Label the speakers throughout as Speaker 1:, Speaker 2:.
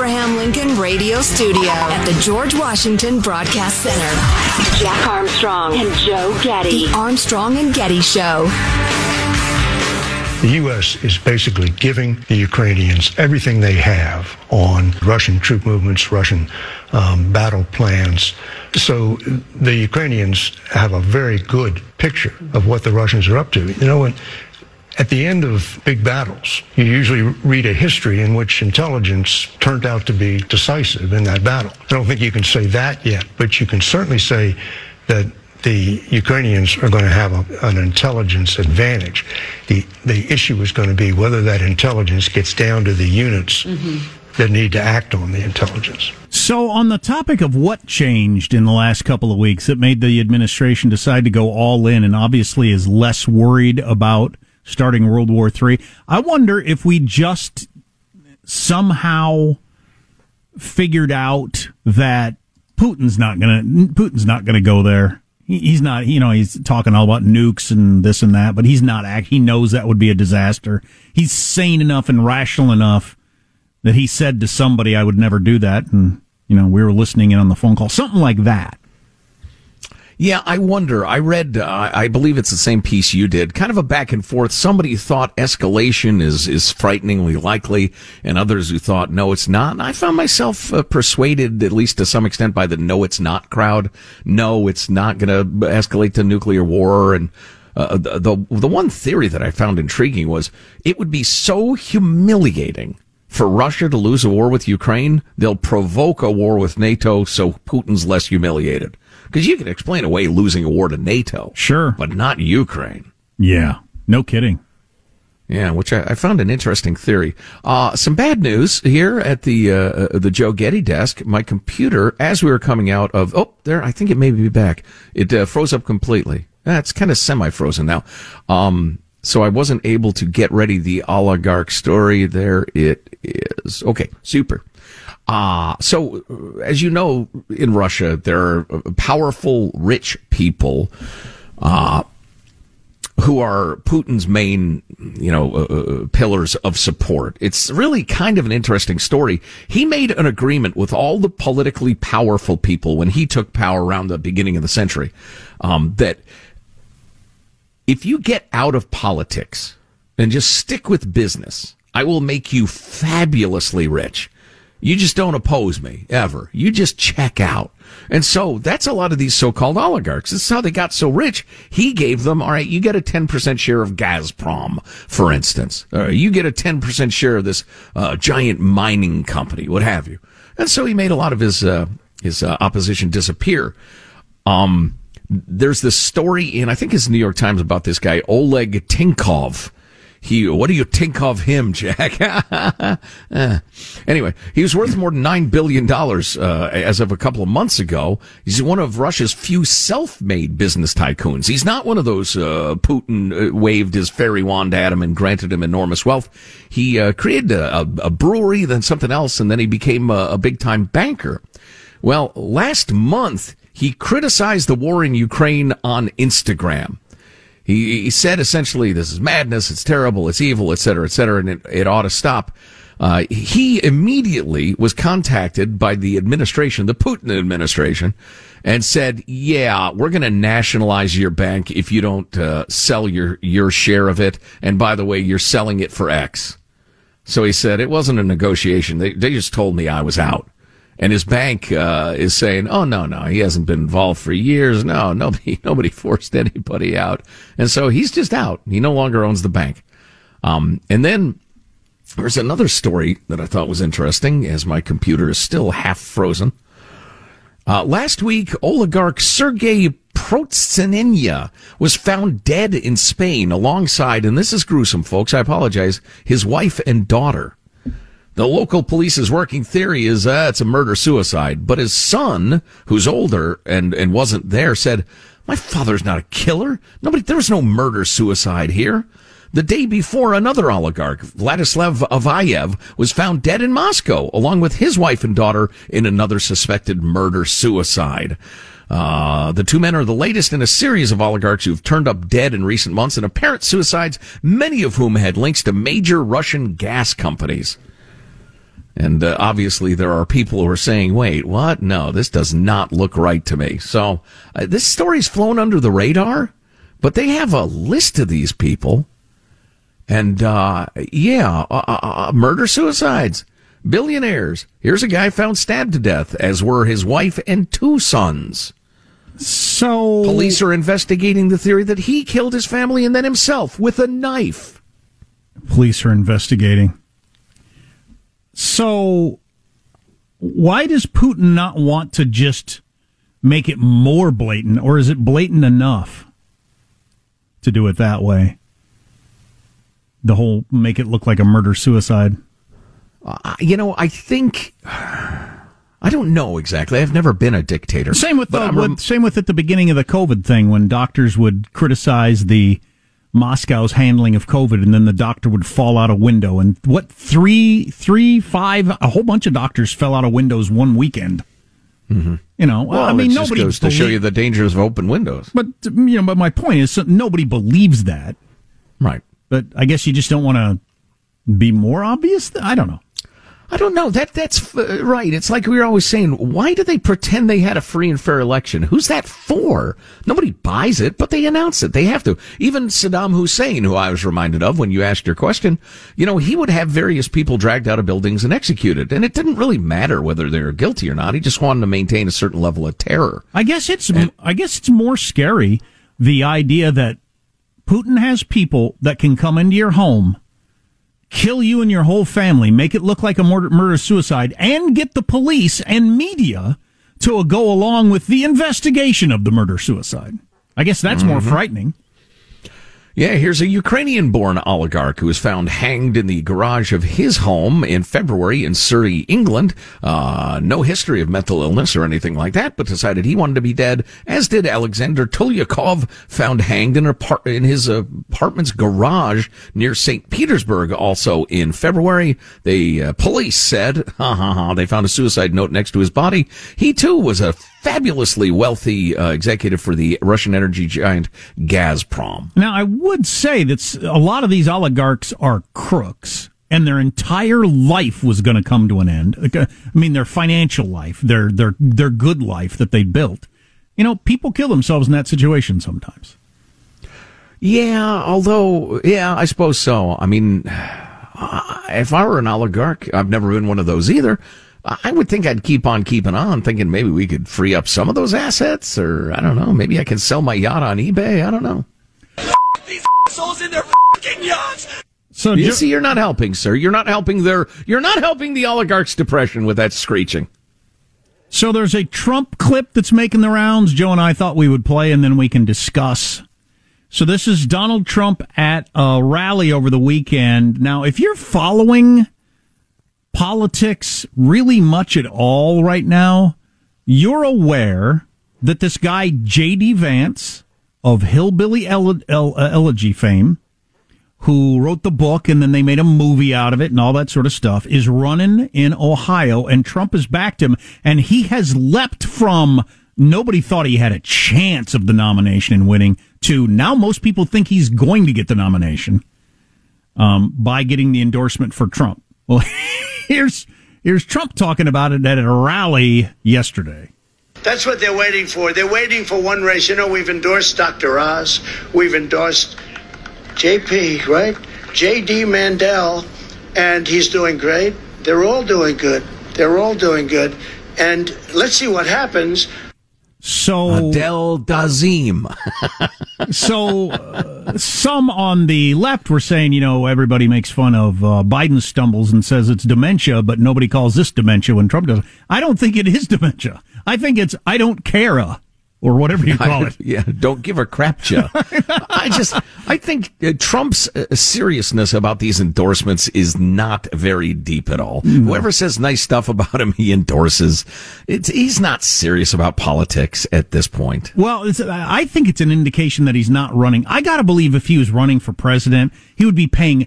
Speaker 1: Abraham Lincoln Radio Studio at the George Washington Broadcast Center,
Speaker 2: Jack Armstrong and Joe Getty.
Speaker 1: The Armstrong and Getty Show.
Speaker 3: The U.S. is basically giving the Ukrainians everything they have on Russian troop movements, Russian um, battle plans. So the Ukrainians have a very good picture of what the Russians are up to. You know, when, at the end of big battles, you usually read a history in which intelligence turned out to be decisive in that battle. I don't think you can say that yet, but you can certainly say that the Ukrainians are going to have a, an intelligence advantage. The, the issue is going to be whether that intelligence gets down to the units mm-hmm. that need to act on the intelligence.
Speaker 4: So, on the topic of what changed in the last couple of weeks that made the administration decide to go all in and obviously is less worried about starting World War III, I wonder if we just somehow figured out that Putin's not gonna Putin's not gonna go there. He- He's not, you know, he's talking all about nukes and this and that, but he's not act. He knows that would be a disaster. He's sane enough and rational enough that he said to somebody, "I would never do that," and you know, we were listening in on the phone call, something like that.
Speaker 5: Yeah, I wonder. I read, uh, I believe it's the same piece you did, kind of a back and forth. Somebody thought escalation is, is frighteningly likely, and others who thought, no, it's not. And I found myself uh, persuaded, at least to some extent, by the no, it's not crowd. No, it's not going to escalate to nuclear war. And uh, the, the, the one theory that I found intriguing was it would be so humiliating for Russia to lose a war with Ukraine, they'll provoke a war with NATO so Putin's less humiliated. Because you can explain away losing a war to NATO.
Speaker 4: Sure.
Speaker 5: But not Ukraine.
Speaker 4: Yeah, no kidding.
Speaker 5: Yeah, which I, I found an interesting theory. Uh, some bad news here at the, uh, the Joe Getty desk. My computer, as we were coming out of, oh, there, I think it may be back. It uh, froze up completely. That's kind of semi-frozen now. Um, so I wasn't able to get ready the oligarch story. There it is. Okay, super. Uh, so, as you know, in Russia, there are powerful, rich people, uh, who are Putin's main, you know, uh, uh, pillars of support. It's really kind of an interesting story. He made an agreement with all the politically powerful people when he took power around the beginning of the century, um, that if you get out of politics and just stick with business, I will make you fabulously rich. You just don't oppose me ever. You just check out. And so that's a lot of these so-called oligarchs. This is how they got so rich. He gave them, all right, you get a 10% share of Gazprom, for instance. Uh, you get a 10% share of this uh, giant mining company, what have you. And so he made a lot of his, uh, his uh, opposition disappear. Um, there's this story in, I think it's New York Times about this guy, Oleg Tinkov he, what do you think of him, Jack? uh, anyway, he was worth more than nine billion dollars uh, as of a couple of months ago. He's one of Russia's few self-made business tycoons. He's not one of those uh, Putin uh, waved his fairy wand at him and granted him enormous wealth. He uh, created a, a, brewery, then something else, and then he became a, a big-time banker. Well, last month he criticized the war in Ukraine on Instagram. He, he said essentially, this is madness, it's terrible, it's evil, et cetera, et cetera, and it, it ought to stop. Uh, he immediately was contacted by the administration, the Putin administration, and said, "Yeah, we're going to nationalize your bank if you don't uh, sell your your share of it. And by the way, you're selling it for X." So he said it wasn't a negotiation. They they just told me I was out and his bank uh, is saying, "Oh no, no, he hasn't been involved for years. No, nobody, nobody forced anybody out, and so he's just out. He no longer owns the bank." Um, and then there's another story that I thought was interesting, as my computer is still half frozen. Uh, last week, oligarch Sergei Protosenya was found dead in Spain alongside, and this is gruesome, folks. I apologize. His wife and daughter. The local police's working theory is uh, it's a murder suicide. But his son, who's older and, and wasn't there, said, My father's not a killer. Nobody, there was no murder suicide here. The day before, another oligarch, Vladislav Avayev, was found dead in Moscow, along with his wife and daughter in another suspected murder suicide. Uh, the two men are the latest in a series of oligarchs who've turned up dead in recent months in apparent suicides, many of whom had links to major Russian gas companies. And uh, obviously, there are people who are saying, wait, what? No, this does not look right to me. So uh, this story's flown under the radar, but they have a list of these people. And uh, yeah, uh, uh, uh, murder suicides, billionaires. Here's a guy found stabbed to death, as were his wife and two sons.
Speaker 4: So.
Speaker 5: Police are investigating the theory that he killed his family and then himself with a knife.
Speaker 4: Police are investigating. So, why does Putin not want to just make it more blatant, or is it blatant enough to do it that way? The whole make it look like a murder suicide.
Speaker 5: Uh, you know, I think. I don't know exactly. I've never been a dictator.
Speaker 4: Same with, the, rem- with same with at the beginning of the COVID thing when doctors would criticize the Moscow's handling of COVID, and then the doctor would fall out a window. And what three, three, five, a whole bunch of doctors fell out of windows one weekend.
Speaker 5: Mm-hmm.
Speaker 4: You know, well, I mean, nobody
Speaker 5: goes to show you the dangers of open windows.
Speaker 4: But you know, but my point is, nobody believes that,
Speaker 5: right?
Speaker 4: But I guess you just don't want to be more obvious. I don't know.
Speaker 5: I don't know. That that's uh, right. It's like we were always saying. Why do they pretend they had a free and fair election? Who's that for? Nobody buys it, but they announce it. They have to. Even Saddam Hussein, who I was reminded of when you asked your question, you know, he would have various people dragged out of buildings and executed, and it didn't really matter whether they were guilty or not. He just wanted to maintain a certain level of terror.
Speaker 4: I guess it's. And, I guess it's more scary the idea that Putin has people that can come into your home kill you and your whole family, make it look like a murder, suicide, and get the police and media to go along with the investigation of the murder suicide. I guess that's mm-hmm. more frightening.
Speaker 5: Yeah, here's a Ukrainian born oligarch who was found hanged in the garage of his home in February in Surrey, England. Uh, no history of mental illness or anything like that, but decided he wanted to be dead, as did Alexander Tulyakov, found hanged in, apart- in his apartment's garage near St. Petersburg also in February. The uh, police said, ha ha ha, they found a suicide note next to his body. He too was a fabulously wealthy uh, executive for the Russian energy giant Gazprom.
Speaker 4: Now, I would say that a lot of these oligarchs are crooks. And their entire life was going to come to an end. Uh, I mean, their financial life, their their their good life that they built. You know, people kill themselves in that situation sometimes.
Speaker 5: Yeah, although, yeah, I suppose so. I mean, if I were an oligarch, I've never been one of those either. I would think I'd keep on keeping on, thinking maybe we could free up some of those assets, or I don't know, maybe I can sell my yacht on eBay. I don't know.
Speaker 6: These assholes in their fucking yachts.
Speaker 4: So
Speaker 5: You
Speaker 4: ju-
Speaker 5: see, you're not helping, sir. You're not helping their. You're not helping the oligarchs' depression with that screeching.
Speaker 4: So there's a Trump clip that's making the rounds. Joe and I thought we would play and then we can discuss. So this is Donald Trump at a rally over the weekend. Now, if you're following politics really much at all right now, you're aware that this guy, J.D. Vance of Hillbilly Ele- El- Elegy fame, who wrote the book and then they made a movie out of it and all that sort of stuff, is running in Ohio and Trump has backed him and he has leapt from nobody thought he had a chance of the nomination and winning to now most people think he's going to get the nomination um, by getting the endorsement for Trump. Well, here's here's Trump talking about it at a rally yesterday.
Speaker 7: That's what they're waiting for. They're waiting for one race. You know, we've endorsed Dr. Oz. We've endorsed JP, right? JD Mandel, and he's doing great. They're all doing good. They're all doing good. And let's see what happens.
Speaker 4: So
Speaker 5: Adele Dazeem.
Speaker 4: so uh, some on the left were saying, you know, everybody makes fun of uh, Biden stumbles and says it's dementia, but nobody calls this dementia when Trump does. I don't think it is dementia. I think it's I don't care or whatever you call it.
Speaker 5: yeah, don't give a crap, Joe. I just, I think uh, Trump's uh, seriousness about these endorsements is not very deep at all. Whoever says nice stuff about him, he endorses. It's, he's not serious about politics at this point.
Speaker 4: Well, it's, I think it's an indication that he's not running. I got to believe if he was running for president, he would be paying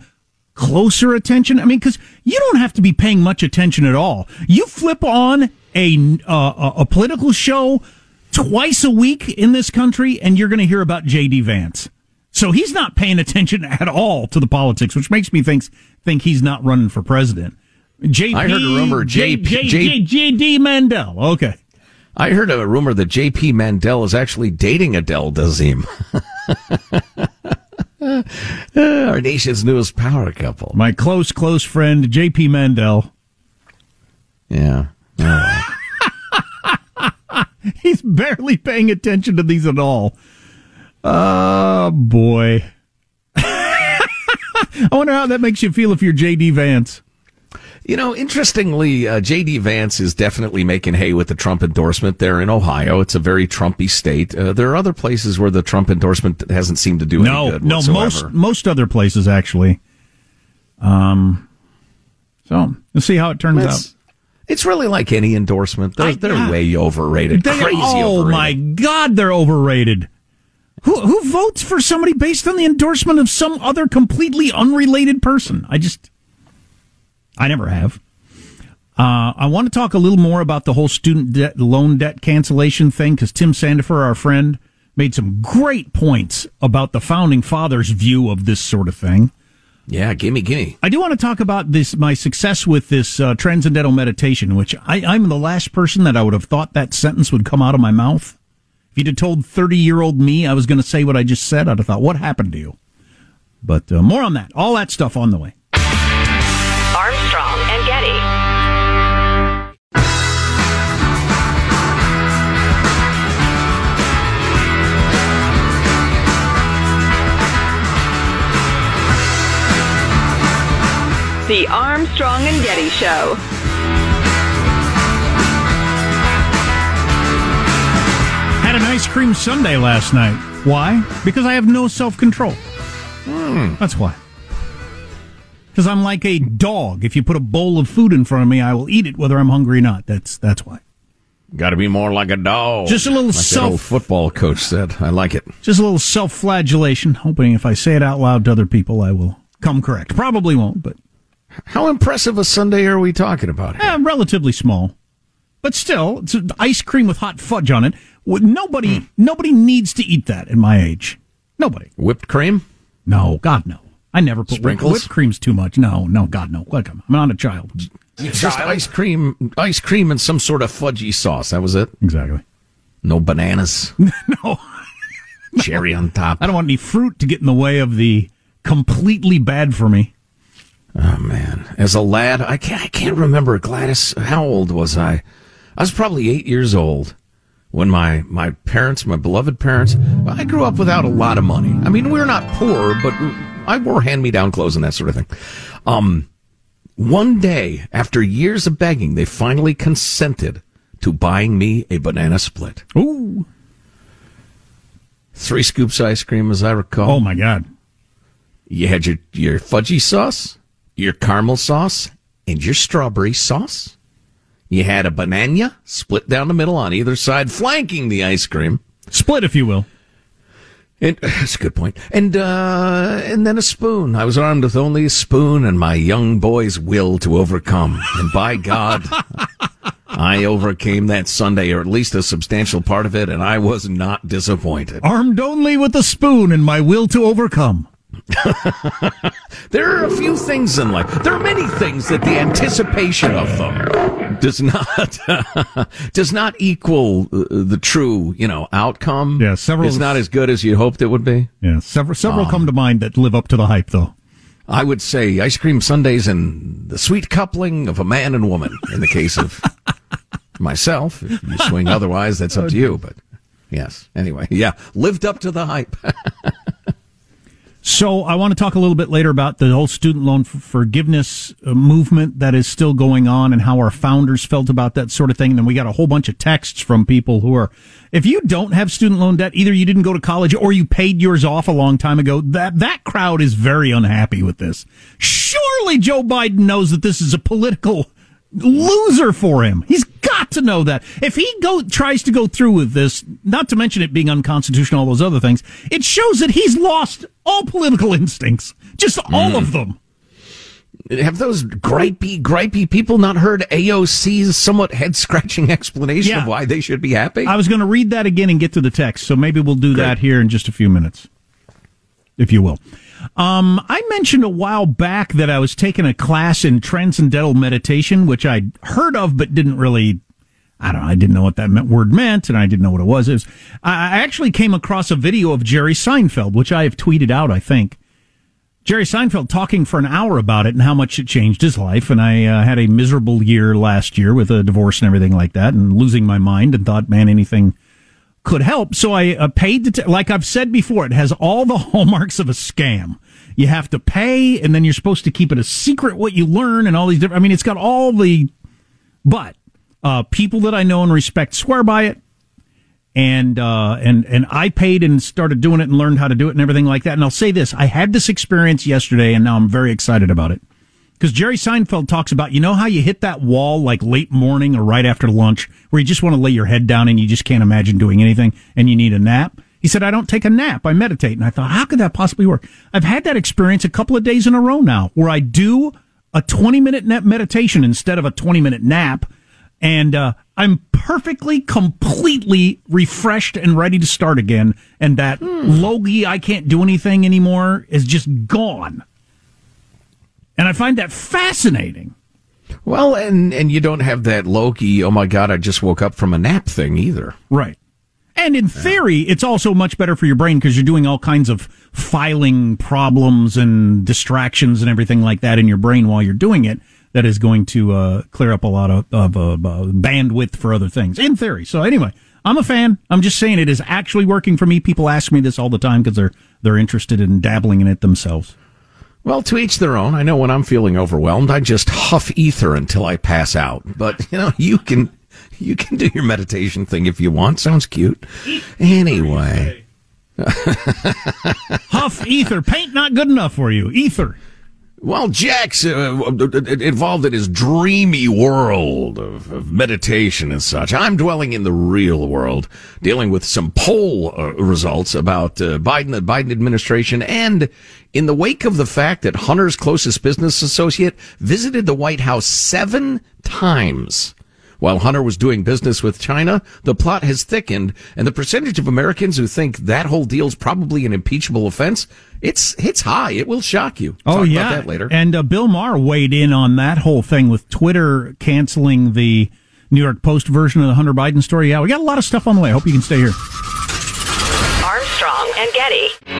Speaker 4: closer attention. I mean, because you don't have to be paying much attention at all. You flip on a uh, a political show twice a week in this country, and you're going to hear about J.D. Vance. So he's not paying attention at all to the politics, which makes me think think he's not running for president. JP,
Speaker 5: I heard a rumor,
Speaker 4: J-
Speaker 5: JP
Speaker 4: J-
Speaker 5: J-
Speaker 4: J.D. Mandel. Okay.
Speaker 5: I heard a rumor that J.P. Mandel is actually dating Adele Dazeem. Our nation's newest power couple.
Speaker 4: My close, close friend, J.P. Mandel.
Speaker 5: Yeah. Oh,
Speaker 4: He's barely paying attention to these at all. Oh, boy. I wonder how that makes you feel if you're J.D. Vance.
Speaker 5: You know, interestingly, uh, J.D. Vance is definitely making hay with the Trump endorsement there in Ohio. It's a very Trumpy state. Uh, there are other places where the Trump endorsement hasn't seemed to do any
Speaker 4: No,
Speaker 5: good
Speaker 4: no,
Speaker 5: whatsoever.
Speaker 4: most most other places actually. Um, so we'll see how it turns
Speaker 5: It's,
Speaker 4: out.
Speaker 5: It's really like any endorsement. They're,
Speaker 4: I-
Speaker 5: they're
Speaker 4: yeah.
Speaker 5: way overrated.
Speaker 4: They-
Speaker 5: Crazy
Speaker 4: oh
Speaker 5: overrated.
Speaker 4: my God, they're overrated. Who who votes for somebody based on the endorsement of some other completely unrelated person? I just, I never have. Uh, I want to talk a little more about the whole student debt, loan debt cancellation thing because Tim Sandefur, our friend, made some great points about the founding fathers' view of this sort of thing.
Speaker 5: Yeah, gimme, gimme.
Speaker 4: I do want to talk about this my success with this uh, transcendental meditation, which I, I'm the last person that I would have thought that sentence would come out of my mouth. If you'd have told 30 year old me I was going to say what I just said, I'd have thought, what happened to you? But uh, more on that. All that stuff on the way.
Speaker 2: The Armstrong and Getty Show.
Speaker 4: Had an ice cream sundae last night. Why? Because I have no self control. Hmm. That's why. Because I'm like a dog. If you put a bowl of food in front of me, I will eat it whether I'm hungry or not. That's that's why.
Speaker 5: Got to be more like a dog.
Speaker 4: Just a little
Speaker 5: like that
Speaker 4: self-
Speaker 5: old football coach said. I like it.
Speaker 4: Just a little self flagellation, hoping if I say it out loud to other people, I will come correct. Probably won't, but
Speaker 5: How impressive a sundae are we talking about? Here?
Speaker 4: eh, relatively small. But still, it's ice cream with hot fudge on it. Would- Nobody, nobody needs to eat that at my age. Nobody.
Speaker 5: Whipped cream?
Speaker 4: No, God, no. I never put
Speaker 5: Sprinkles?
Speaker 4: whipped cream's too much. No, no, God, no. Look, I'm not a child.
Speaker 5: Just ice cream, ice cream and some sort of fudgy sauce. That was it.
Speaker 4: Exactly.
Speaker 5: No bananas.
Speaker 4: No,
Speaker 5: Cherry on top.
Speaker 4: I don't want any fruit to get in the way of the completely bad for me.
Speaker 5: Oh man, as a lad, I can't, I can't remember Gladys. How old was I? I was probably eight years old when my my parents, my beloved parents, I grew up without a lot of money. I mean, we are not poor, but I wore hand me down clothes and that sort of thing. Um, one day, after years of begging, they finally consented to buying me a banana split.
Speaker 4: Ooh.
Speaker 5: Three scoops ice cream, as I recall.
Speaker 4: Oh my God.
Speaker 5: You had your, your fudgy sauce, your caramel sauce, and your strawberry sauce. You had a banana split down the middle on either side, flanking the ice cream.
Speaker 4: Split, if you will.
Speaker 5: And that's a good point. And uh, and then a spoon. I was armed with only a spoon and my young boy's will to overcome. And by God, I overcame that sundae, or at least a substantial part of it, and I was not disappointed.
Speaker 4: Armed only with a spoon and my will to overcome.
Speaker 5: there are a few things in life. There are many things that the anticipation of them does not does not equal uh, the true, you know, outcome.
Speaker 4: Yeah, several.
Speaker 5: It's not as good as you hoped it would be.
Speaker 4: Yeah, several several um, come to mind that live up to the hype, though.
Speaker 5: I would say ice cream sundaes and the sweet coupling of a man and woman. In the case of myself, if you swing otherwise, that's up to you. But yes, anyway, yeah, lived up to the hype.
Speaker 4: So I want to talk a little bit later about the whole student loan forgiveness uh, movement that is still going on and how our founders felt about that sort of thing. And then we got a whole bunch of texts from people who are, if you don't have student loan debt, either you didn't go to college or you paid yours off a long time ago. That, that crowd is very unhappy with this. Surely Joe Biden knows that this is a political loser for him. He's got to know that. If he go tries to go through with this, not to mention it being unconstitutional, all those other things, it shows that he's lost all political instincts, just all mm. of them.
Speaker 5: Have those gripey, gripey people not heard AOC's somewhat head scratching explanation yeah. of why they should be happy?
Speaker 4: I was going to read that again and get to the text, so maybe we'll do Great. that here in just a few minutes, if you will. Um, I mentioned a while back that I was taking a class in transcendental meditation, which I'd heard of but didn't really. I don't know. I didn't know what that word meant, and I didn't know what it was. Was I actually came across a video of Jerry Seinfeld, which I have tweeted out. I think Jerry Seinfeld talking for an hour about it and how much it changed his life. And I uh, had a miserable year last year with a divorce and everything like that, and losing my mind, and thought, man, anything could help. So I uh, paid to, t- like I've said before, it has all the hallmarks of a scam. You have to pay and then you're supposed to keep it a secret what you learn and all these different, I mean, it's got all the, but, uh, people that I know and respect swear by it. And, uh, and, and I paid and started doing it and learned how to do it and everything like that. And I'll say this, I had this experience yesterday and now I'm very excited about it. Because Jerry Seinfeld talks about, you know how you hit that wall like late morning or right after lunch where you just want to lay your head down and you just can't imagine doing anything and you need a nap? He said, I don't take a nap. I meditate. And I thought, how could that possibly work? I've had that experience a couple of days in a row now where I do a 20 minute net meditation instead of a 20 minute nap. And, uh, I'm perfectly, completely refreshed and ready to start again. And that hmm. logie, I can't do anything anymore is just gone. And I find that fascinating.
Speaker 5: Well, and and you don't have that Loki, oh my god, I just woke up from a nap thing either.
Speaker 4: Right. And in theory, it's also much better for your brain because you're doing all kinds of filing problems and distractions and everything like that in your brain while you're doing it. That is going to uh, clear up a lot of, of uh, bandwidth for other things, in theory. So anyway, I'm a fan. I'm just saying it is actually working for me. People ask me this all the time because they're they're interested in dabbling in it themselves.
Speaker 5: Well, to each their own. I know when I'm feeling overwhelmed, I just huff ether until I pass out. But, you know, you can, you can do your meditation thing if you want. Sounds cute. Anyway.
Speaker 4: huff ether. Paint not good enough for you. Ether.
Speaker 5: Well, Jack's uh, involved in his dreamy world of, of, meditation and such. I'm dwelling in the real world, dealing with some poll uh, results about uh, Biden, the Biden administration, and in the wake of the fact that Hunter's closest business associate visited the White House seven times while Hunter was doing business with China, the plot has thickened, and the percentage of Americans who think that whole deal's probably an impeachable offense, it's it's high. It will shock you.
Speaker 4: Oh Talk yeah,
Speaker 5: later.
Speaker 4: And uh, Bill Maher weighed in on that whole thing with Twitter canceling the New York Post version of the Hunter Biden story. Yeah, we got a lot of stuff on the way. I hope you can stay here.
Speaker 2: Armstrong and Getty.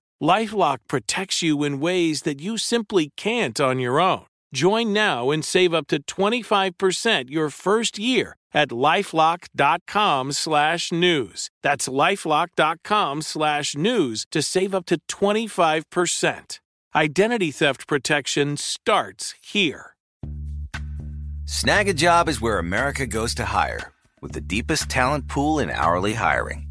Speaker 8: Lifelock protects you in ways that you simply can't on your own. Join now and save up to 25% your first year at lifelock.com slash news. That's lifelock.com slash news to save up to 25%. Identity theft protection starts here.
Speaker 9: Snag a job is where America goes to hire, with the deepest talent pool in hourly hiring.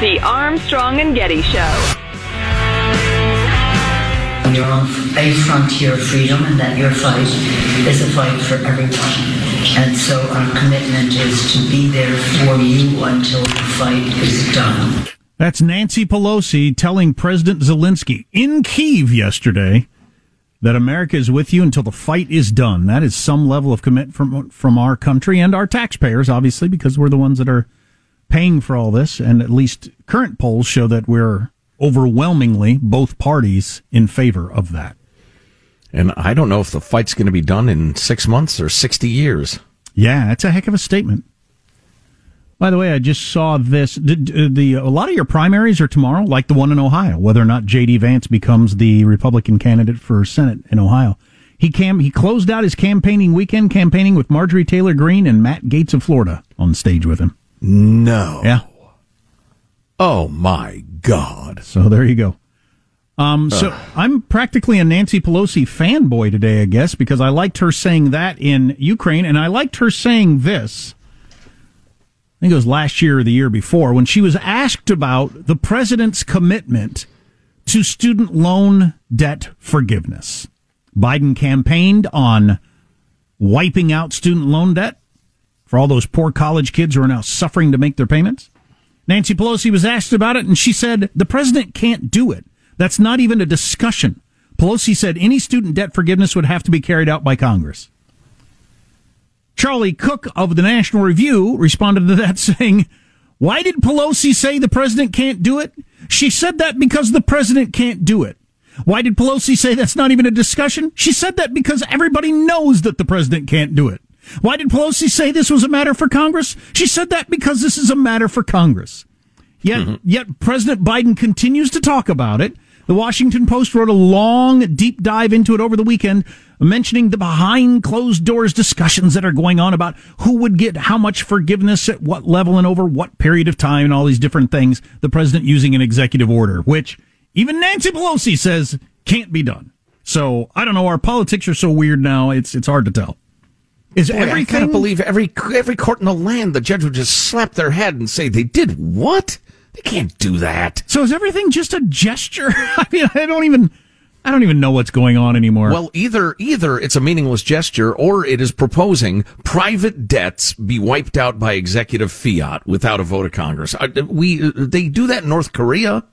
Speaker 2: The Armstrong and Getty Show.
Speaker 10: You're on a frontier of freedom, and that your fight is a fight for everyone. And so our commitment is to be there for you until the fight is done.
Speaker 4: That's Nancy Pelosi telling President Zelensky in Kiev yesterday that America is with you until the fight is done. That is some level of commitment from from our country and our taxpayers, obviously, because we're the ones that are paying for all this. And at least current polls show that we're overwhelmingly both parties in favor of that.
Speaker 5: And I don't know if the fight's going to be done in six months or 60 years.
Speaker 4: Yeah, that's a heck of a statement. By the way, I just saw this. The, uh, the, a lot of your primaries are tomorrow, like the one in Ohio. Whether or not J.D. Vance becomes the Republican candidate for Senate in Ohio, he cam he closed out his campaigning weekend campaigning with Marjorie Taylor Greene and Matt Gaetz of Florida on stage with him.
Speaker 5: No.
Speaker 4: Yeah.
Speaker 5: Oh my God.
Speaker 4: So there you go. Um, so I'm practically a Nancy Pelosi fanboy today, I guess, because I liked her saying that in Ukraine, and I liked her saying this. I think it was last year or the year before when she was asked about the president's commitment to student loan debt forgiveness. Biden campaigned on wiping out student loan debt for all those poor college kids who are now suffering to make their payments. Nancy Pelosi was asked about it, and she said the president can't do it. That's not even a discussion. Pelosi said any student debt forgiveness would have to be carried out by Congress. Charlie Cooke of the National Review responded to that saying, Why did Pelosi say the president can't do it? She said that because the president can't do it. Why did Pelosi say that's not even a discussion? She said that because everybody knows that the president can't do it. Why did Pelosi say this was a matter for Congress? She said that because this is a matter for Congress. Yet, mm-hmm. yet President Biden continues to talk about it. The Washington Post wrote a long, deep dive into it over the weekend, mentioning the behind closed doors discussions that are going on about who would get how much forgiveness at what level and over what period of time and all these different things. The president using an executive order, which even Nancy Pelosi says can't be done. So I don't know. Our politics are so weird now. It's it's hard to tell.
Speaker 5: Is Boy, everything? I can't believe every every court in the land the judge would just slap their head and say they did what? They can't do that.
Speaker 4: So is everything just a gesture? I mean, I don't even. I don't even know what's going on anymore.
Speaker 5: Well, either either it's a meaningless gesture or it is proposing private debts be wiped out by executive fiat without a vote of Congress. Uh, we they do that in North Korea.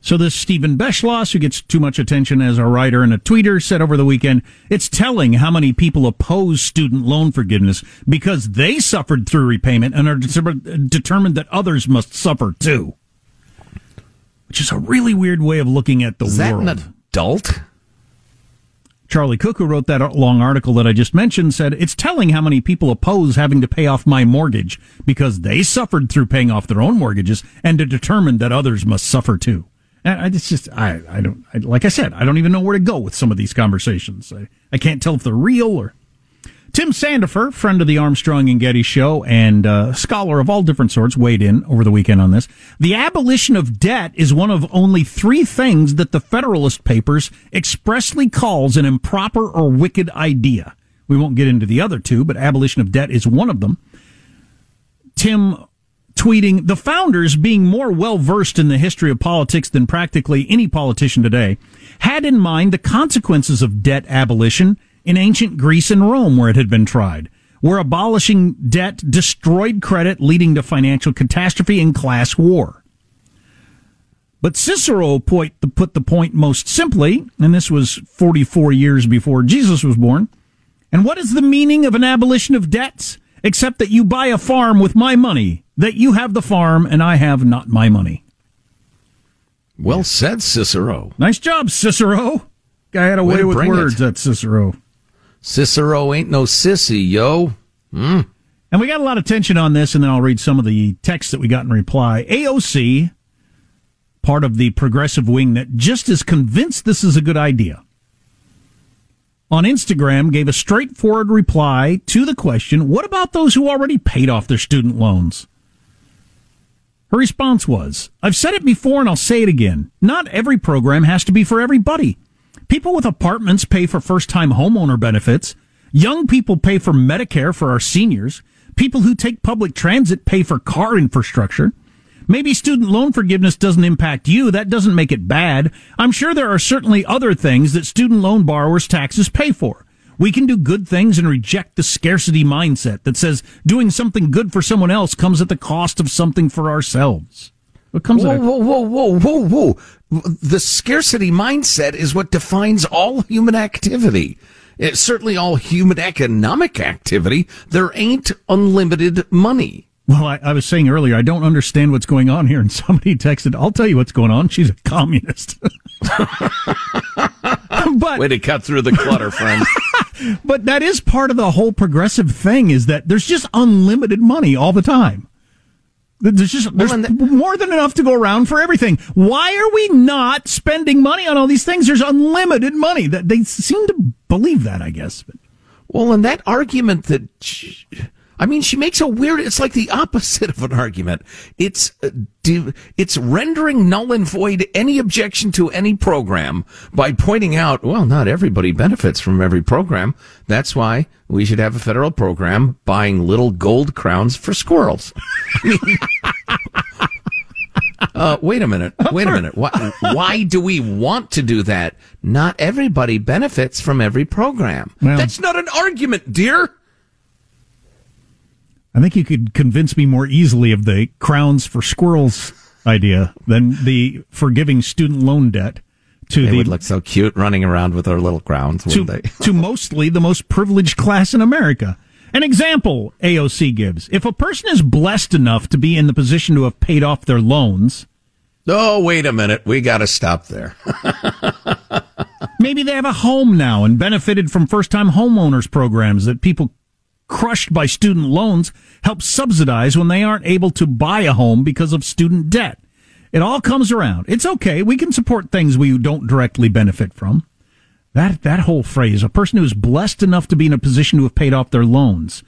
Speaker 4: So this Stephen Beschloss, who gets too much attention as a writer and a tweeter, said over the weekend, it's telling how many people oppose student loan forgiveness because they suffered through repayment and are determined that others must suffer too. Which is a really weird way of looking at the
Speaker 5: is
Speaker 4: world.
Speaker 5: That an adult?
Speaker 4: Charlie Cooke, who wrote that long article that I just mentioned, said, It's telling how many people oppose having to pay off my mortgage because they suffered through paying off their own mortgages and are determined that others must suffer too. And it's just, I, I don't, I, like I said, I don't even know where to go with some of these conversations. I, I can't tell if they're real or. Tim Sandefur, friend of the Armstrong and Getty show and uh, scholar of all different sorts, weighed in over the weekend on this. The abolition of debt is one of only three things that the Federalist Papers expressly calls an improper or wicked idea. We won't get into the other two, but abolition of debt is one of them. Tim tweeting the founders being more well versed in the history of politics than practically any politician today had in mind the consequences of debt abolition in ancient Greece and Rome where it had been tried where abolishing debt destroyed credit leading to financial catastrophe and class war but Cicero put the point most simply, and this was 44 years before Jesus was born. And what is the meaning of an abolition of debts? Except that you buy a farm with my money that you have the farm and I have not my money.
Speaker 5: Well said, Cicero.
Speaker 4: Nice job, Cicero. Guy had a way, way with words, that Cicero.
Speaker 5: Cicero ain't no sissy, yo. Mm.
Speaker 4: And we got a lot of tension on this, and then I'll read some of the texts that we got in reply. AOC, part of the progressive wing that just is convinced this is a good idea, on Instagram gave a straightforward reply to the question, what about those who already paid off their student loans? Her response was, I've said it before and I'll say it again. Not every program has to be for everybody. People with apartments pay for first time homeowner benefits. Young people pay for Medicare for our seniors. People who take public transit pay for car infrastructure. Maybe student loan forgiveness doesn't impact you. That doesn't make it bad. I'm sure there are certainly other things that student loan borrowers' taxes pay for. We can do good things and reject the scarcity mindset that says doing something good for someone else comes at the cost of something for ourselves.
Speaker 5: What comes whoa, whoa, whoa, whoa, whoa, whoa. The scarcity mindset is what defines all human activity. It's certainly all human economic activity. There ain't unlimited money.
Speaker 4: Well, I, I, was saying earlier, I don't understand what's going on here. And somebody texted, I'll tell you what's going on. She's a communist.
Speaker 5: but way to cut through the clutter, friend.
Speaker 4: but that is part of the whole progressive thing is that there's just unlimited money all the time. There's just there's well, the, more than enough to go around for everything. Why are we not spending money on all these things? There's unlimited money. That they seem to believe that, I guess.
Speaker 5: Well, and that argument that I mean, she makes a weird. It's like the opposite of an argument. It's uh, it's rendering null and void any objection to any program by pointing out, well, not everybody benefits from every program. That's why we should have a federal program buying little gold crowns for squirrels. Uh, wait a minute. Wait a minute. Why, why, do we want to do that? Not everybody benefits from every program. Well, That's not an argument, dear.
Speaker 4: I think you could convince me more easily of the crowns for squirrels idea than the forgiving student loan debt
Speaker 5: to they the would look so cute running around with their little crowns,
Speaker 4: to,
Speaker 5: they?
Speaker 4: to mostly the most privileged class in America. An example AOC gives if a person is blessed enough to be in the position to have paid off their loans.
Speaker 5: Oh, wait a minute. We got to stop there.
Speaker 4: maybe they have a home now and benefited from first time homeowners programs that people crushed by student loans help subsidize when they aren't able to buy a home because of student debt. It all comes around. It's okay. We can support things we don't directly benefit from. That that whole phrase, a person who is blessed enough to be in a position to have paid off their loans.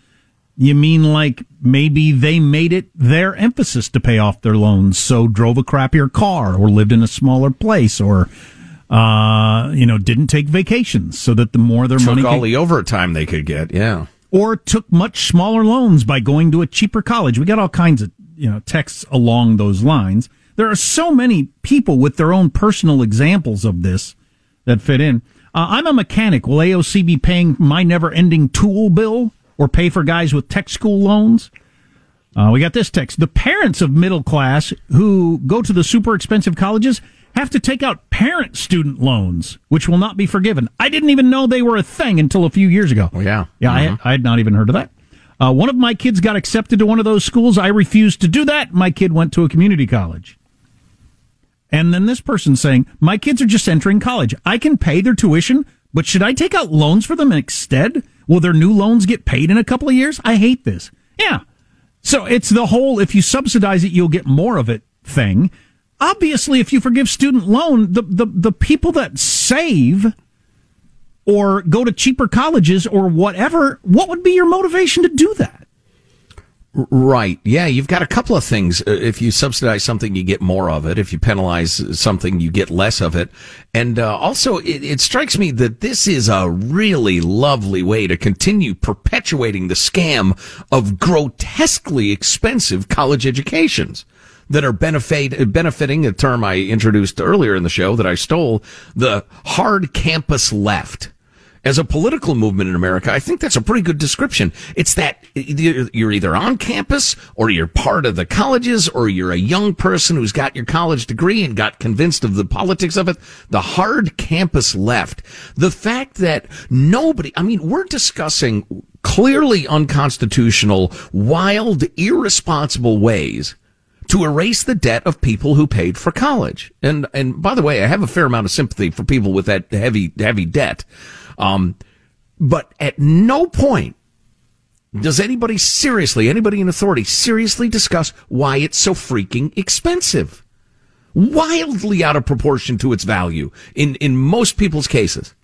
Speaker 4: You mean like maybe they made it their emphasis to pay off their loans, so drove a crappier car or lived in a smaller place or uh, you know, didn't take vacations so that the more their
Speaker 5: Took
Speaker 4: money
Speaker 5: all
Speaker 4: could,
Speaker 5: the overtime they could get. Yeah.
Speaker 4: Or took much smaller loans by going to a cheaper college. We got all kinds of, you know, texts along those lines. There are so many people with their own personal examples of this that fit in. Uh, I'm a mechanic. Will AOC be paying my never ending tool bill or pay for guys with tech school loans? Uh, we got this text. The parents of middle class who go to the super expensive colleges have to take out parent student loans, which will not be forgiven. I didn't even know they were a thing until a few years ago.
Speaker 5: Oh, yeah.
Speaker 4: Yeah, I, had, I had not even heard of that. Uh, one of my kids got accepted to one of those schools. I refused to do that. My kid went to a community college. And then this person saying, My kids are just entering college. I can pay their tuition, but should I take out loans for them instead? Will their new loans get paid in a couple of years? I hate this. Yeah. So it's the whole if you subsidize it, you'll get more of it thing. Obviously, if you forgive student loan, the, the, the people that save or go to cheaper colleges or whatever, what would be your motivation to do that?
Speaker 5: Right. Yeah, you've got a couple of things. Uh, If you subsidize something, you get more of it. If you penalize something, you get less of it. And uh, also, it, it strikes me that this is a really lovely way to continue perpetuating the scam of grotesquely expensive college educations that are benefit, benefiting a term I introduced earlier in the show that I stole, the hard campus left as a political movement in America, I think that's a pretty good description. It's that you're either on campus or you're part of the colleges or you're a young person who's got your college degree and got convinced of the politics of it. The hard campus left. The fact that nobody, I mean, we're discussing clearly unconstitutional, wild, irresponsible ways to erase the debt of people who paid for college. And, and by the way, I have a fair amount of sympathy for people with that heavy, heavy debt. Um, but at no point does anybody seriously, anybody in authority seriously discuss why it's so freaking expensive? Wildly out of proportion to its value in, in most people's cases.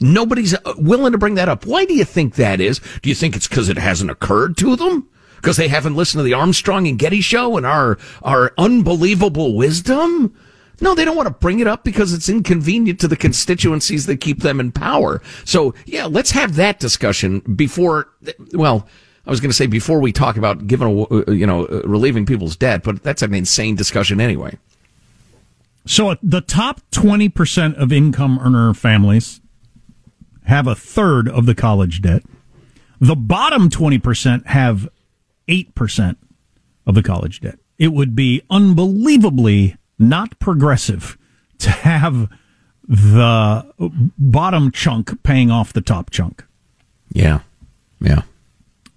Speaker 5: Nobody's uh, willing to bring that up. Why do you think that is? Do you think it's because it hasn't occurred to them? Because they haven't listened to the Armstrong and Getty show and our, our unbelievable wisdom? No, they don't want to bring it up because it's inconvenient to the constituencies that keep them in power. So, yeah, let's have that discussion before, well, I was going to say before we talk about giving, you know, relieving people's debt, but that's an insane discussion anyway.
Speaker 4: So the top 20% of income earner families have a third of the college debt. The bottom 20% have 8% of the college debt. It would be unbelievably not progressive to have the bottom chunk paying off the top chunk.
Speaker 5: Yeah. Yeah.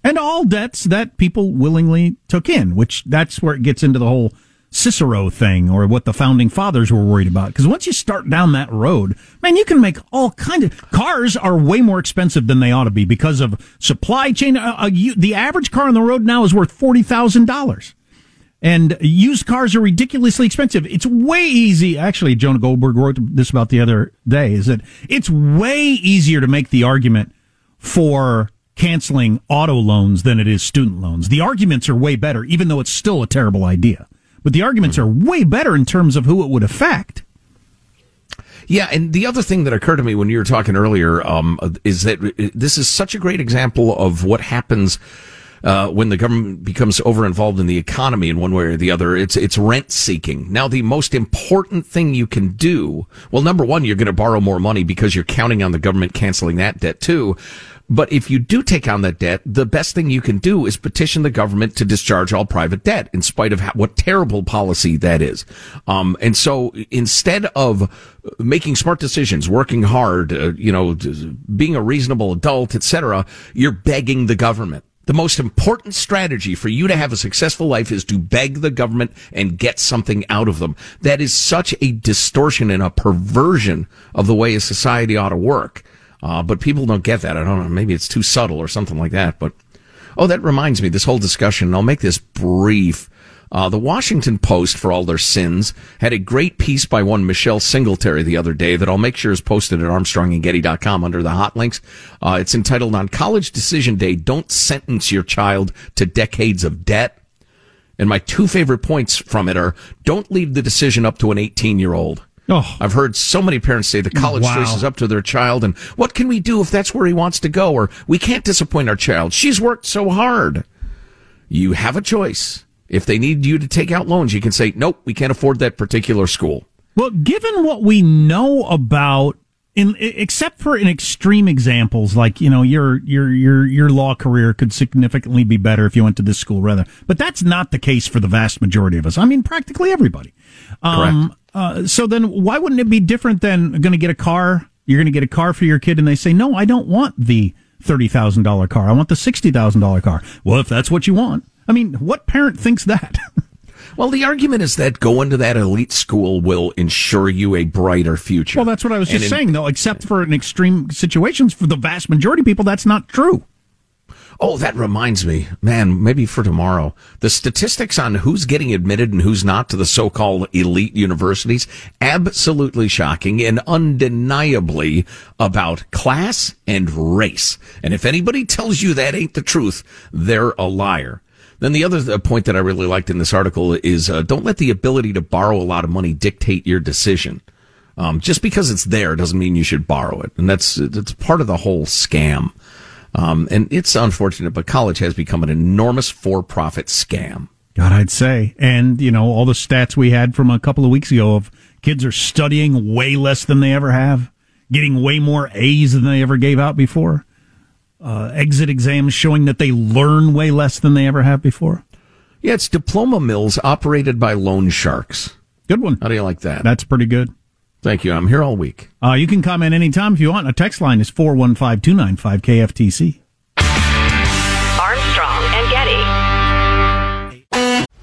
Speaker 4: And all debts that people willingly took in, which that's where it gets into the whole Cicero thing or what the founding fathers were worried about. Because once you start down that road, man, you can make all kind of cars are way more expensive than they ought to be because of supply chain. Uh, uh, you, the average car on the road now is worth forty thousand dollars. And used cars are ridiculously expensive. It's way easy. Actually, Jonah Goldberg wrote this about the other day is that it's way easier to make the argument for canceling auto loans than it is student loans. The arguments are way better, even though it's still a terrible idea. But the arguments are way better in terms of who it would affect.
Speaker 5: Yeah, and the other thing that occurred to me when you were talking earlier um, is that this is such a great example of what happens uh, when the government becomes over involved in the economy in one way or the other. It's it's rent seeking. Now, the most important thing you can do, well, number one, you're going to borrow more money because you're counting on the government canceling that debt too. But if you do take on that debt, the best thing you can do is petition the government to discharge all private debt, in spite of how, what terrible policy that is. Um, and so instead of making smart decisions, working hard, uh, you know, being a reasonable adult, etc., you're begging the government. The most important strategy for you to have a successful life is to beg the government and get something out of them. That is such a distortion and a perversion of the way a society ought to work. Uh, but people don't get that. I don't know. Maybe it's too subtle or something like that. But, oh, that reminds me, this whole discussion, I'll make this brief. Uh, the Washington Post, for all their sins, had a great piece by one Michelle Singletary the other day that I'll make sure is posted at armstrongandgetty.com under the hot links. Uh, it's entitled On College Decision Day, Don't Sentence Your Child to Decades of Debt. And my two favorite points from it are don't leave the decision up to an 18 year old.
Speaker 4: Oh.
Speaker 5: I've heard so many parents say the college
Speaker 4: Wow.
Speaker 5: choice is up to their child and what can we do if that's where he wants to go or we can't disappoint our child. She's worked so hard. You have a choice. If they need you to take out loans, you can say, nope, we can't afford that particular school.
Speaker 4: Well, given what we know about, in except for in extreme examples, like you know, your your your your law career could significantly be better if you went to this school rather. But that's not the case for the vast majority of us. I mean, practically everybody. Um, uh, so then, why wouldn't it be different than going to get a car? You're going to get a car for your kid, and they say, "No, I don't want the thirty thousand dollar car. I want the sixty thousand dollar car." Well, if that's what you want, I mean, what parent thinks that?
Speaker 5: Well, the argument is that going to that elite school will ensure you a brighter future.
Speaker 4: Well, that's what I was just
Speaker 5: in-
Speaker 4: saying, though. Except for in extreme situations, for the vast majority of people, that's not true.
Speaker 5: Oh, that reminds me, man, maybe for tomorrow. The statistics on who's getting admitted and who's not to the so-called elite universities, absolutely shocking and undeniably about class and race. And if anybody tells you that ain't the truth, they're a liar. Then the other th- point that I really liked in this article is uh, don't let the ability to borrow a lot of money dictate your decision. Um, just because it's there doesn't mean you should borrow it, and that's that's part of the whole scam. Um, and it's unfortunate, but college has become an enormous for-profit scam.
Speaker 4: God, I'd say. And, you know, all the stats we had from a couple of weeks ago of kids are studying way less than they ever have, getting way more A's than they ever gave out before, uh, exit exams showing that they learn way less than they ever have before.
Speaker 5: Yeah, it's diploma mills operated by loan sharks.
Speaker 4: Good one.
Speaker 5: How do you like that?
Speaker 4: That's pretty good.
Speaker 5: Thank you. I'm here all week.
Speaker 4: Uh, you can comment anytime if you want. A text line is 415 295 KFTC.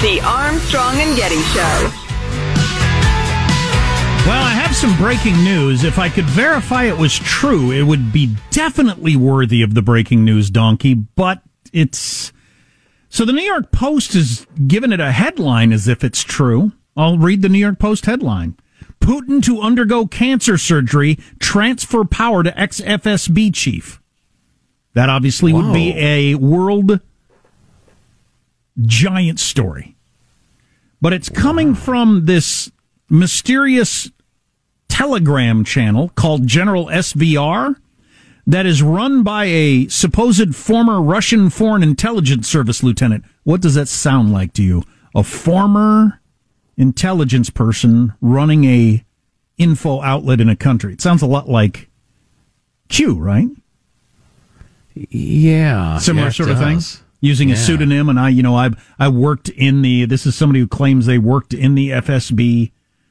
Speaker 2: The Armstrong and Getty Show.
Speaker 4: Well, I have some breaking news. If I could verify it was true, it would be definitely worthy of the breaking news donkey, but it's. So the New York Post has given it a headline as if it's true. I'll read the New York Post headline. Putin to undergo cancer surgery, transfer power to ex FSB chief. That obviously would be a world giant story. But it's coming from this mysterious telegram channel called General SVR that is run by a supposed former Russian Foreign Intelligence Service lieutenant. What does that sound like to you? A former intelligence person running a info outlet in a country. It sounds a lot like Q, right?
Speaker 5: Yeah,
Speaker 4: Similar
Speaker 5: yeah,
Speaker 4: sort of thing. Using a pseudonym, and I, you know, I I worked in the. This is somebody who claims they worked in the FSB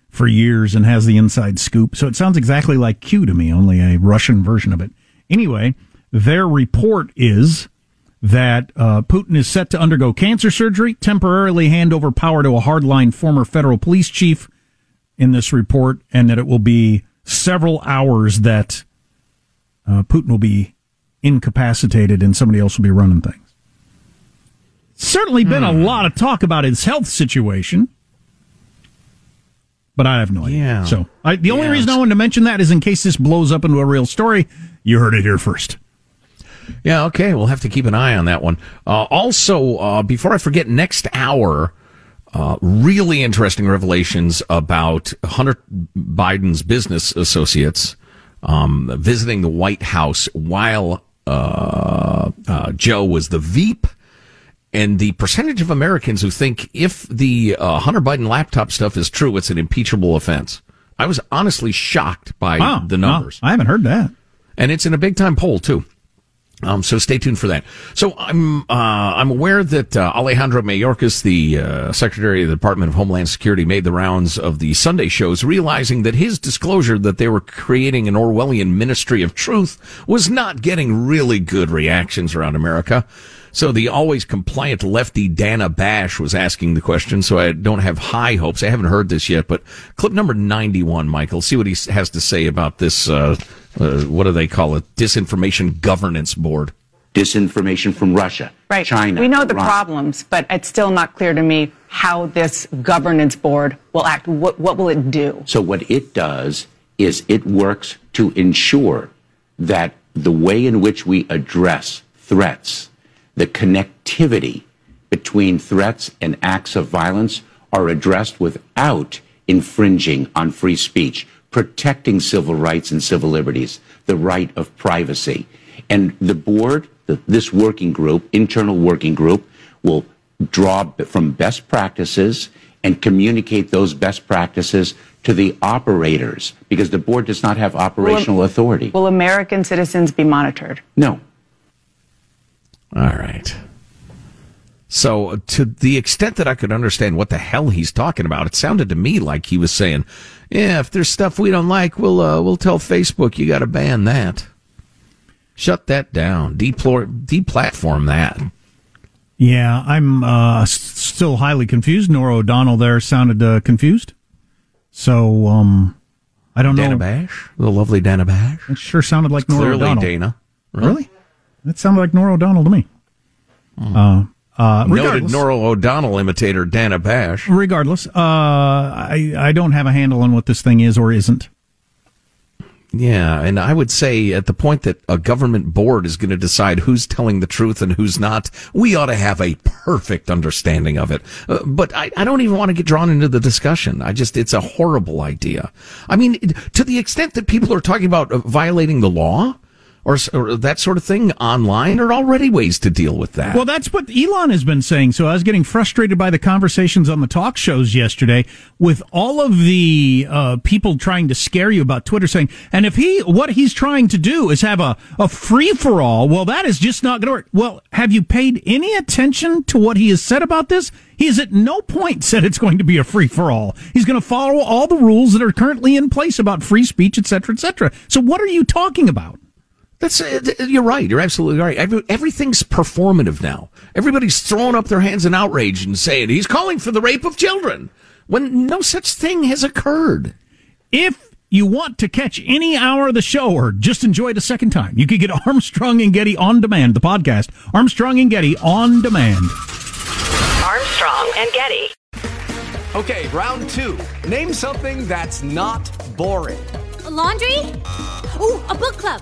Speaker 4: for years and has the inside scoop. So it sounds exactly like Q to me, only a Russian version of it. Anyway, their report is that uh, Putin is set to undergo cancer surgery, temporarily hand over power to a hardline former federal police chief in this report, and that it will be several hours that uh, Putin will be incapacitated and somebody else will be running things. Certainly been a lot of talk about his health situation, but I have no idea.
Speaker 5: Yeah.
Speaker 4: So I, the only
Speaker 5: Yeah,
Speaker 4: reason I wanted to mention that is in case this blows up into a real story. You heard it here first.
Speaker 5: Yeah, okay. We'll have to keep an eye on that one. Uh, also, uh, before I forget, next hour, uh, really interesting revelations about Hunter Biden's business associates um, visiting the White House while uh, uh, Joe was the Veep. And the percentage of Americans who think if the uh, Hunter Biden laptop stuff is true, it's an impeachable offense. I was honestly shocked by
Speaker 4: Wow.
Speaker 5: the numbers.
Speaker 4: I haven't heard that.
Speaker 5: And it's in a big time poll, too. Um, so stay tuned for that. So I'm uh, I'm aware that uh, Alejandro Mayorkas, the uh, Secretary of the Department of Homeland Security, made the rounds of the Sunday shows, realizing that his disclosure that they were creating an Orwellian Ministry of Truth was not getting really good reactions around America. So the always compliant lefty Dana Bash was asking the question. So I don't have high hopes. I haven't heard this yet, but clip number ninety-one, Michael. See what he has to say about this. Uh, uh, what do they call it? Disinformation Governance Board.
Speaker 11: Disinformation from Russia,
Speaker 12: Right.
Speaker 11: China.
Speaker 12: We know the
Speaker 11: Iran.
Speaker 12: problems, but it's still not clear to me how this governance board will act. What, what will it do?
Speaker 11: So what it does is it works to ensure that the way in which we address threats, the connectivity between threats and acts of violence are addressed without infringing on free speech, protecting civil rights and civil liberties, the right of privacy. And the board, the, this working group, internal working group, will draw from best practices and communicate those best practices to the operators because the board does not have operational authority.
Speaker 12: Will American citizens be monitored?
Speaker 11: No.
Speaker 5: All right. So, to the extent that I could understand what the hell he's talking about, it sounded to me like he was saying, "Yeah, if there's stuff we don't like, we'll uh, we'll tell Facebook you got to ban that, shut that down, deplore, deplatform that."
Speaker 4: Yeah, I'm uh, still highly confused. Norah O'Donnell there sounded uh, confused. So, um, I don't
Speaker 5: Dana
Speaker 4: know.
Speaker 5: Dana Bash, the lovely Dana Bash.
Speaker 4: It sure sounded like Norah
Speaker 5: Clearly,
Speaker 4: O'Donnell.
Speaker 5: Dana.
Speaker 4: Really? That sounded like Norah O'Donnell to me.
Speaker 5: Hmm.
Speaker 4: Uh, Uh,
Speaker 5: Noted Norah O'Donnell imitator Dana Bash.
Speaker 4: Regardless, uh, I I don't have a handle on what this thing is or isn't.
Speaker 5: Yeah, and I would say at the point that a government board is going to decide who's telling the truth and who's not, we ought to have a perfect understanding of it. Uh, but I, I don't even want to get drawn into the discussion. I just, it's a horrible idea. I mean, to the extent that people are talking about uh, violating the law or, or that sort of thing online, are already ways to deal with that.
Speaker 4: Well, that's what Elon has been saying. So I was getting frustrated by the conversations on the talk shows yesterday with all of the uh, people trying to scare you about Twitter saying, and if he, what he's trying to do is have a, a free for all, well, that is just not going to work. Well, have you paid any attention to what he has said about this? He has at no point said it's going to be a free for all. He's going to follow all the rules that are currently in place about free speech, et cetera, et cetera. So what are you talking about?
Speaker 5: That's uh, you're right. You're absolutely right. Every, everything's performative now. Everybody's throwing up their hands in outrage and saying he's calling for the rape of children when no such thing has occurred.
Speaker 4: If you want to catch any hour of the show or just enjoy it a second time, you could get Armstrong and Getty on demand, the podcast. Armstrong and Getty on demand.
Speaker 1: Armstrong and Getty.
Speaker 13: Okay, round two. Name something that's not boring.
Speaker 14: A laundry? Ooh, a book club.